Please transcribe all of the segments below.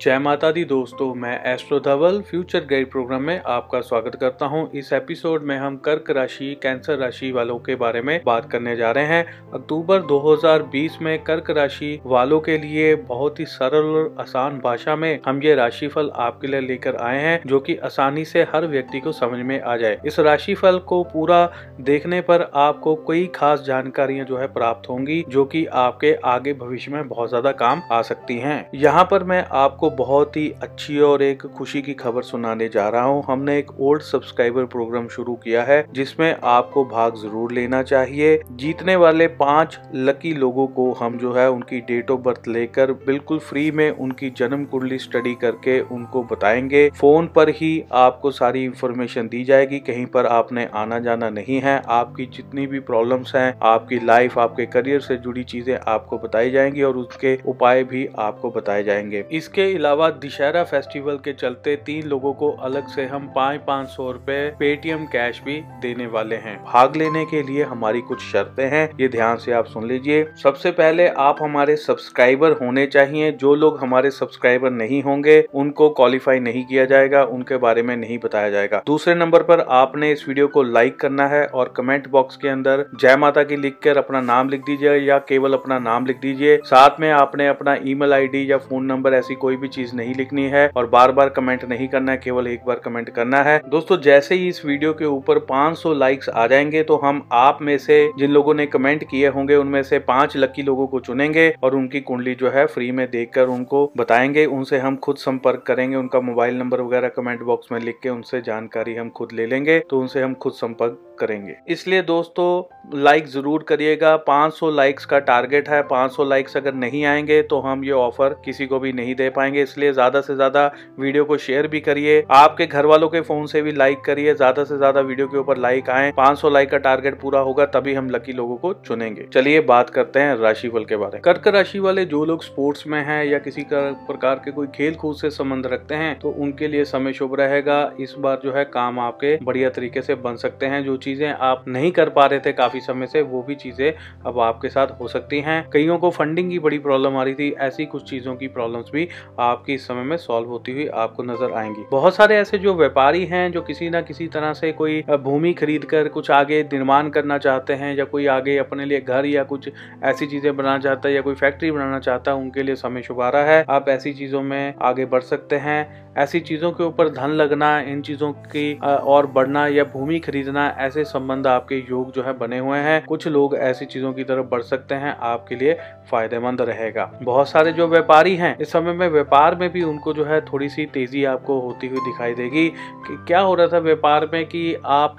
जय माता दी दोस्तों, मैं astro Dhawal future guide program में आपका स्वागत करता हूँ। इस एपिसोड में हम कर्क राशि, कैंसर राशि वालों के बारे में बात करने जा रहे हैं। अक्टूबर 2020 में कर्क राशि वालों के लिए बहुत ही सरल और आसान भाषा में हम ये राशिफल आपके लिए लेकर आए हैं, जो कि आसानी से हर व्यक्ति को समझ में आ जाए। इस राशिफल को पूरा देखने पर आपको कई खास जानकारियाँ जो है प्राप्त होंगी, जो की आपके आगे भविष्य में बहुत ज़्यादा काम आ सकती है। यहाँ पर मैं आपको बहुत ही अच्छी और एक खुशी की खबर सुनाने जा रहा हूँ। हमने एक ओल्ड सब्सक्राइबर प्रोग्राम शुरू किया है, जिसमें आपको भाग ज़रूर लेना चाहिए। जीतने वाले पाँच लकी लोगों को हम जो है उनकी डेट ऑफ़ बर्थ लेकर बिल्कुल फ्री में उनकी जन्म कुंडली स्टडी करके उनको बताएँगे। फ़ोन पर ही आपको सारी इंफॉर्मेशन दी जाएगी, कहीं पर आपने आना जाना नहीं है। आपकी जितनी भी प्रॉब्लम्स हैं, आपकी लाइफ, आपके करियर से जुड़ी चीज़ें आपको बताई जाएँगी और उसके उपाय भी आपको बताए जाएँगे। इसके अलावा दशहरा फेस्टिवल के चलते तीन लोगों को अलग से हम पाँच पाँच सौ रूपए पेटीएम कैश भी देने वाले हैं। भाग लेने के लिए हमारी कुछ शर्तें हैं, ये ध्यान से आप सुन लीजिए। सबसे पहले आप हमारे सब्सक्राइबर होने चाहिए। जो लोग हमारे सब्सक्राइबर नहीं होंगे, उनको क्वालिफाई नहीं किया जाएगा, उनके बारे में नहीं बताया जाएगा। दूसरे नंबर पर आपने इस वीडियो को लाइक करना है और कमेंट बॉक्स के अंदर जय माता की लिख कर अपना नाम लिख दीजिए या केवल अपना नाम लिख दीजिए। साथ में आपने अपना ईमेल आईडी या फ़ोन नंबर ऐसी कोई भी चीज़ नहीं लिखनी है और बार बार कमेंट नहीं करना है, केवल एक बार कमेंट करना है। दोस्तों, जैसे ही इस वीडियो के ऊपर 500 लाइक्स आ जाएँगे तो हम आप में से जिन लोगों ने कमेंट किए होंगे, उनमें से पाँच लकी लोगों को चुनेंगे और उनकी कुंडली जो है फ्री में देखकर उनको बताएँगे। उनसे हम खुद संपर्क करेंगे, उनका मोबाइल नंबर वगैरह कमेंट बॉक्स में लिख के उनसे जानकारी हम खुद ले लेंगे तो उनसे हम खुद संपर्क करेंगे। इसलिए दोस्तों लाइक ज़रूर करिएगा। 500 लाइक्स का टारगेट है। 500 लाइक्स अगर नहीं आएँगे तो हम ये ऑफ़र किसी को भी नहीं दे पाएँगे। इसलिए ज़्यादा से ज़्यादा वीडियो को शेयर भी करिए। आपके घर वालों के फ़ोन से भी लाइक करिए। ज़्यादा से ज़्यादा वीडियो के ऊपर लाइक आए। 500 लाइक का टारगेट पूरा होगा, तभी हम लकी लोगों को चुनेंगे। चलिए बात करते हैं राशिफल के बारे में। कर्क राशि वाले जो लोग स्पोर्ट्स में है या किसी प्रकार के कोई खेल कूद से संबंध रखते हैं तो उनके लिए समय शुभ रहेगा। इस बार जो है काम आपके बढ़िया तरीके से बन सकते हैं। जो चीज़ें आप नहीं कर पा रहे थे काफ़ी समय से, वो भी चीज़ें अब आपके साथ हो सकती हैं। कईयों को फंडिंग की बड़ी प्रॉब्लम आ रही थी, ऐसी कुछ चीज़ों की प्रॉब्लम्स भी आपकी इस समय में सॉल्व होती हुई आपको नज़र आएँगी। बहुत सारे ऐसे जो व्यापारी हैं जो किसी ना किसी तरह से कोई भूमि खरीद कर कुछ आगे निर्माण करना चाहते हैं या कोई आगे अपने लिए घर या कुछ ऐसी चीज़ें बनाना चाहता है या कोई फैक्ट्री बनाना चाहता है, उनके लिए समय शुभ आ रहा है। आप ऐसी चीज़ों में आगे बढ़ सकते हैं। ऐसी चीज़ों के ऊपर धन लगना, इन चीज़ों की और बढ़ना या भूमि खरीदना, ऐसे संबंध आपके योग जो है बने हुए हैं। कुछ लोग ऐसी चीज़ों की तरफ़ बढ़ सकते हैं, आपके लिए फ़ायदेमंद रहेगा। बहुत सारे जो व्यापारी हैं, इस समय में व्यापार में भी उनको जो है थोड़ी सी तेज़ी आपको होती हुई दिखाई देगी। कि क्या हो रहा था व्यापार में कि आप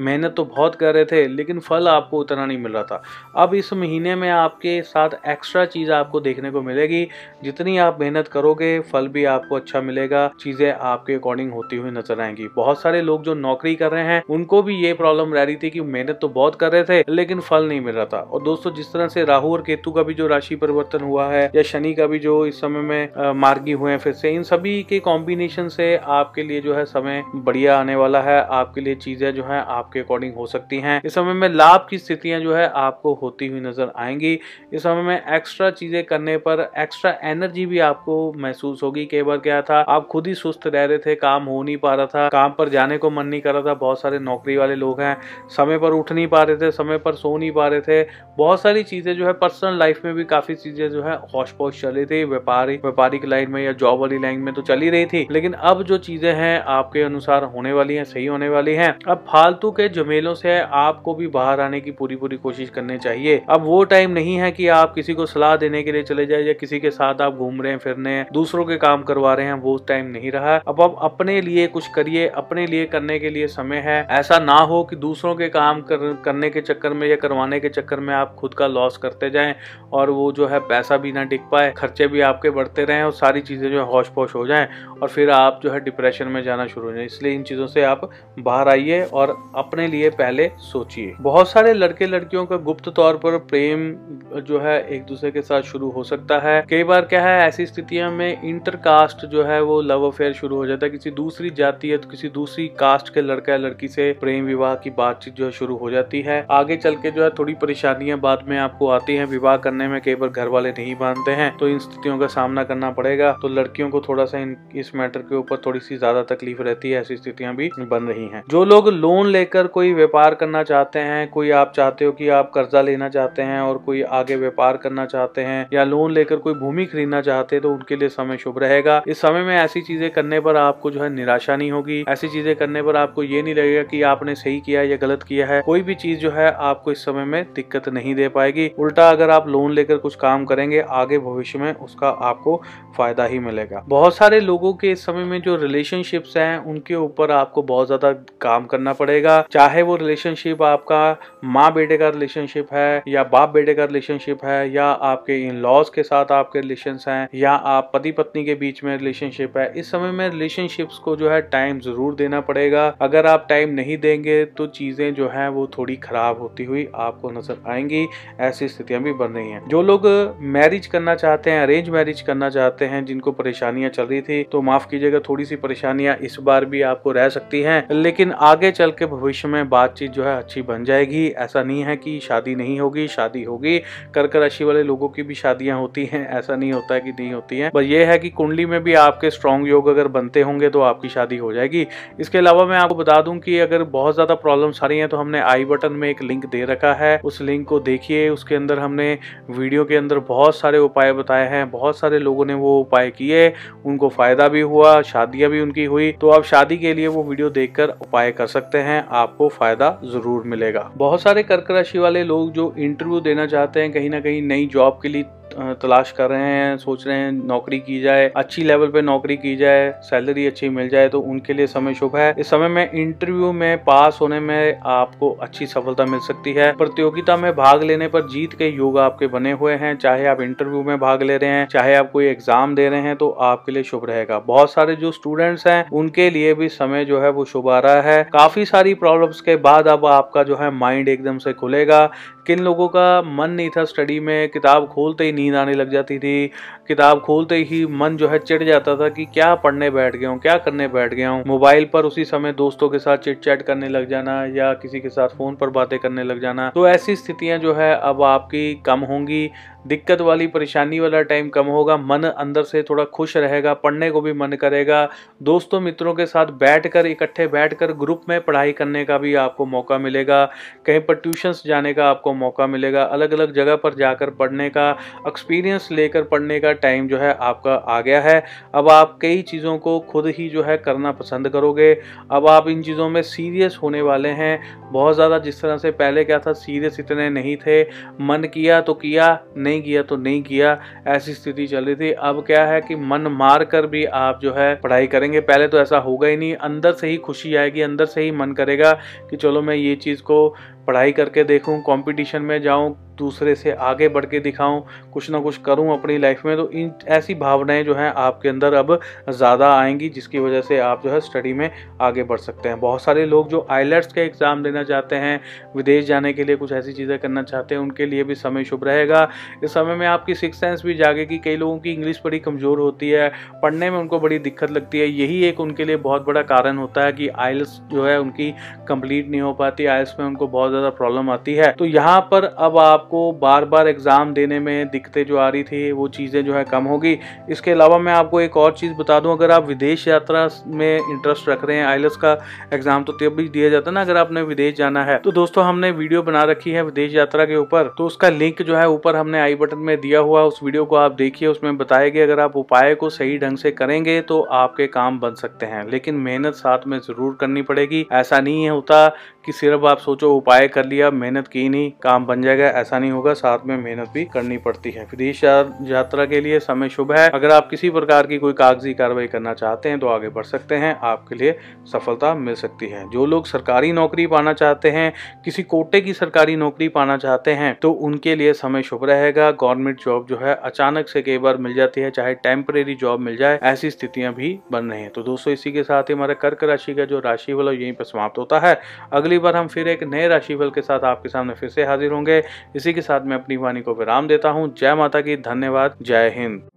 मेहनत तो बहुत कर रहे थे, लेकिन फल आपको उतना नहीं मिल रहा था। अब इस महीने में आपके साथ एक्स्ट्रा चीज़ आपको देखने को मिलेगी। जितनी आप मेहनत करोगे, फल भी आपको अच्छा मिलेगा। चीज़ें आपके अकॉर्डिंग होती हुई नज़र आएँगी। बहुत सारे लोग जो नौकरी कर रहे हैं, उनको भी ये प्रॉब्लम रह रही थी कि मेहनत तो बहुत कर रहे थे, लेकिन फल नहीं मिल रहा था। और दोस्तों, जिस तरह से राहु और केतु का भी जो राशि परिवर्तन हुआ है, या शनि का भी जो इस समय में मार्गी हुए हैं फिर से, इन सभी के कॉम्बिनेशन से आपके लिए जो है समय बढ़िया आने वाला है। आपके लिए चीज़ें जो है, आपके अकॉर्डिंग हो सकती हैं। इस समय में लाभ की स्थितियाँ जो है, आपको होती हुई नज़र आएँगी। इस समय में एक्स्ट्रा चीज़ें करने पर एक्स्ट्रा एनर्जी भी आपको महसूस होगी, कई बार क्या था, आप खुद ही सुस्त रह रहे थे, काम हो नहीं पा रहा था, काम पर जाने को मन नहीं कर रहा था, बहुत सारे नौकरी वाले लोग हैं, समय पर उठ नहीं पा रहे थे, समय पर सो नहीं पा रहे थे। बहुत सारी चीज़ें जो है पर्सनल लाइफ में भी काफ़ी चीज़ें जो है होश पोश चल थी। व्यापारी, व्यापारिक लाइन में या जॉब वाली लाइन में तो चली रही थी, लेकिन अब जो चीज़ें हैं आपके अनुसार होने वाली हैं, सही होने वाली हैं। अब फालतू के झमेलों से आपको भी बाहर आने की पूरी पूरी कोशिश करनी चाहिए। अब वो टाइम नहीं है कि आप किसी को सलाह देने के लिए चले जाए या किसी के साथ आप घूम रहे हैं फिरने हैं, दूसरों के काम करवा रहे हैं, वो टाइम नहीं रहा। अब अब अपने लिए कुछ करिए, अपने लिए करने के लिए समय है। ऐसा ना हो कि दूसरों के काम कर, करने के चक्कर में या करवाने के चक्कर में आप खुद का लॉस करते जाएँ और वो जो है पैसा भी ना टिक पाए खर्चे भी आपके बढ़ते रहें और सारी चीज़ें जो है होश पोश हो जाएँ और फिर आप जो है डिप्रेशन में जाना शुरू हो जाए। इसलिए इन चीज़ों से आप बाहर आइए और अपने लिए पहले सोचिए। बहुत सारे लड़के लड़कियों का गुप्त तौर पर प्रेम जो है एक दूसरे के साथ शुरू हो सकता है। कई बार क्या है ऐसी स्थितियों में इंटरकास्ट जो है वो लव अफेयर शुरू हो जाता है। किसी दूसरी जाति या तो किसी दूसरी कास्ट के लड़का या लड़की से प्रेम विवाह की बातचीत जो है शुरू हो जाती है। आगे चल के जो है थोड़ी परेशानियाँ बाद में आपको आती है। विवाह करने में कई बार घर वाले नहीं मानते हैं तो इन स्थितियों का सामना करना पड़ेगा। तो लड़कियों को थोड़ा सा इस मैटर के ऊपर थोड़ी सी ज़्यादा तकलीफ़ रहती है, ऐसी स्थितियाँ भी बन रही हैं। जो लोग लोन लेकर कोई व्यापार करना चाहते हैं, कोई आप चाहते हो कि आप कर्जा लेना चाहते हैं और कोई आगे व्यापार करना चाहते हैं या लोन लेकर कोई भूमि खरीदना चाहते हैं तो उनके लिए समय शुभ रहेगा। इस समय में ऐसी चीज़ें करने पर आपको जो है निराशा नहीं होगी। ऐसी चीज़ें करने पर आपको ये नहीं लगेगा कि आपने सही किया या गलत किया है, कोई भी चीज़ जो है आपको इस समय में दिक्कत नहीं दे पाएगी। उल्टा अगर आप लोन लेकर कुछ काम करेंगे, आगे भविष्य में उसका आपको फ़ायदा ही मिलेगा। बहुत सारे लोगों के इस समय में जो रिलेशनशिप्स हैं, उनके ऊपर आपको बहुत ज़्यादा काम करना पड़ेगा। चाहे वो रिलेशनशिप आपका माँ बेटे का रिलेशनशिप है, या बाप बेटे का रिलेशनशिप है, या आपके इन लॉज के साथ आपके रिलेशन हैं, या आप पति पत्नी के बीच में रिलेशनशिप है, इस समय में रिलेशनशिप्स को जो है टाइम ज़रूर देना पड़ेगा। अगर आप टाइम नहीं देंगे तो चीज़ें जो है वो थोड़ी खराब होती हुई आपको नज़र आएँगी, ऐसी स्थितियाँ भी बन रही हैं। जो लोग मैरिज करना चाहते हैं, अरेंज मैरिज करना चाहते हैं, जिनको परेशानियाँ चल रही थी तो माफ़ कीजिएगा थोड़ी सी परेशानियाँ इस बार भी आपको रह सकती हैं, लेकिन आगे चल के भविष्य में बातचीत जो है अच्छी बन जाएगी। ऐसा नहीं है कि शादी नहीं होगी, शादी होगी। कर्क राशि वाले लोगों की भी शादियाँ होती हैं, ऐसा नहीं होता कि नहीं होती है। बस ये है कि कुंडली में भी आपके स्ट्रॉन्ग योग अगर बनते होंगे तो आपकी शादी हो जाएगी। इसके अलावा मैं आपको बता दूँ कि अगर बहुत ज़्यादा प्रॉब्लम रही है तो हमने आई बटन में एक लिंक दे रखा है। उस लिंक को देखिए, उसके अंदर हमने वीडियो के अंदर बहुत सारे उपाय बताए हैं, बहुत सारे लोगों ने वो उपाय किए, उनको फ़ायदा भी हुआ, शादियाँ भी उनकी हुई। तो आप शादी के लिए वो वीडियो देखकर उपाय कर सकते हैं, आपको फ़ायदा ज़रूर मिलेगा। बहुत सारे कर्क राशि वाले लोग जो इंटरव्यू देना चाहते हैं, कहीं ना कहीं नई जॉब के लिए तलाश कर रहे हैं, सोच रहे हैं नौकरी की जाए, अच्छी लेवल पे नौकरी की जाए सैलरी अच्छी मिल जाए तो उनके लिए समय शुभ है। इस समय में इंटरव्यू में पास होने में आपको अच्छी सफलता मिल सकती है। प्रतियोगिता में भाग लेने पर जीत के योग आपके बने हुए हैं। चाहे आप इंटरव्यू में भाग ले रहे हैं, चाहे आप कोई एग्ज़ाम दे रहे हैं तो आपके लिए शुभ रहेगा। बहुत सारे जो स्टूडेंट्स हैं, उनके लिए भी समय जो है वो शुभ आ रहा है। काफ़ी सारी प्रॉब्लम्स के बाद अब आपका जो है माइंड एकदम से खुलेगा। किन लोगों का मन नहीं था स्टडी में? किताब खोलते ही नींद आने लग जाती थी। किताब खोलते ही मन जो है चिढ़ जाता था कि क्या पढ़ने बैठ गया हूँ, क्या करने बैठ गया हूँ? मोबाइल पर उसी समय दोस्तों के साथ चिट चैट करने लग जाना या किसी के साथ फ़ोन पर बातें करने लग जाना। तो ऐसी स्थितियाँ जो है अब आपकी कम होंगी। दिक्कत वाली, परेशानी वाला टाइम कम होगा, मन अंदर से थोड़ा खुश रहेगा, पढ़ने को भी मन करेगा। दोस्तों, मित्रों के साथ बैठकर, इकट्ठे बैठकर ग्रुप में पढ़ाई करने का भी आपको मौका मिलेगा। कहीं पर ट्यूशंस जाने का आपको मौका मिलेगा। अलग अलग जगह पर जाकर पढ़ने का एक्सपीरियंस लेकर पढ़ने का टाइम जो है आपका आ गया है। अब आप कई चीज़ों को खुद ही जो है करना पसंद करोगे। अब आप इन चीज़ों में सीरियस होने वाले हैं। बहुत ज़्यादा जिस तरह से पहले क्या था सीरियस इतने नहीं थे। मन किया तो किया, नहीं किया तो नहीं किया, ऐसी स्थिति चल रही थी। अब क्या है कि मन मार कर भी आप जो है पढ़ाई करेंगे। पहले तो ऐसा होगा ही नहीं, अंदर से ही खुशी आएगी, अंदर से ही मन करेगा कि चलो मैं ये चीज़ को पढ़ाई करके देखूँ कंपटीशन में जाऊँ दूसरे से आगे बढ़ के दिखाऊँ, कुछ ना कुछ करूँ अपनी लाइफ में तो इन ऐसी भावनाएँ जो हैं आपके अंदर अब ज़्यादा आएँगी, जिसकी वजह से आप जो है स्टडी में आगे बढ़ सकते हैं। बहुत सारे लोग जो आईलेट्स का एग्ज़ाम देना चाहते हैं, विदेश जाने के लिए कुछ ऐसी चीज़ें करना चाहते हैं, उनके लिए भी समय शुभ रहेगा। इस समय में आपकी सिक्स सेंस भी जागेगी, कई लोगों की इंग्लिश बड़ी कमज़ोर होती है, पढ़ने में उनको बड़ी दिक्कत लगती है। यही एक उनके लिए बहुत बड़ा कारण होता है कि आइल्स जो है उनकी कंप्लीट नहीं हो पाती आइल्स में उनको बहुत ज़्यादा प्रॉब्लम आती है। तो यहाँ पर अब आपको बार बार एग्ज़ाम देने में दिक्कतें जो आ रही थी, वो चीज़ें जो है कम होगी। इसके अलावा मैं आपको एक और चीज़ बता दूँ, अगर आप विदेश यात्रा में इंटरेस्ट रख रहे हैं आईएलएस का एग्ज़ाम तो तब भी दिया जाता है ना, अगर आपने विदेश जाना है। तो दोस्तों, हमने वीडियो बना रखी है विदेश यात्रा के ऊपर तो उसका लिंक जो है ऊपर हमने आई बटन में दिया हुआ, उस वीडियो को आप देखिए, उसमें बताया गया अगर आप उपाय को सही ढंग से करेंगे तो आपके काम बन सकते हैं। लेकिन मेहनत साथ में ज़रूर करनी पड़ेगी, ऐसा नहीं होता कि सिर्फ़ आप सोचो उपाय कर लिया, मेहनत की नहीं, काम बन जाएगा, ऐसा नहीं होगा, साथ में मेहनत भी करनी पड़ती है। विदेश यात्रा के लिए समय शुभ है। अगर आप किसी प्रकार की कोई कागज़ी कार्रवाई करना चाहते हैं तो आगे बढ़ सकते हैं, आपके लिए सफलता मिल सकती है। जो लोग सरकारी नौकरी पाना चाहते हैं, किसी कोटे की सरकारी नौकरी पाना चाहते हैं तो उनके लिए समय शुभ रहेगा। गवर्नमेंट जॉब जो है, अचानक से कई बार मिल जाती है, चाहे टेम्परेरी जॉब मिल जाए, ऐसी स्थितियाँ भी बन रही है। तो दोस्तों, इसी के साथ ही हमारे कर्क राशि का जो राशि वाला यहीं पर समाप्त होता है। अगली बार हम फिर एक नए राशिफल के साथ आपके सामने फिर से हाजिर होंगे। इसी के साथ मैं अपनी वाणी को विराम देता हूँ। जय माता की, धन्यवाद। जय हिंद।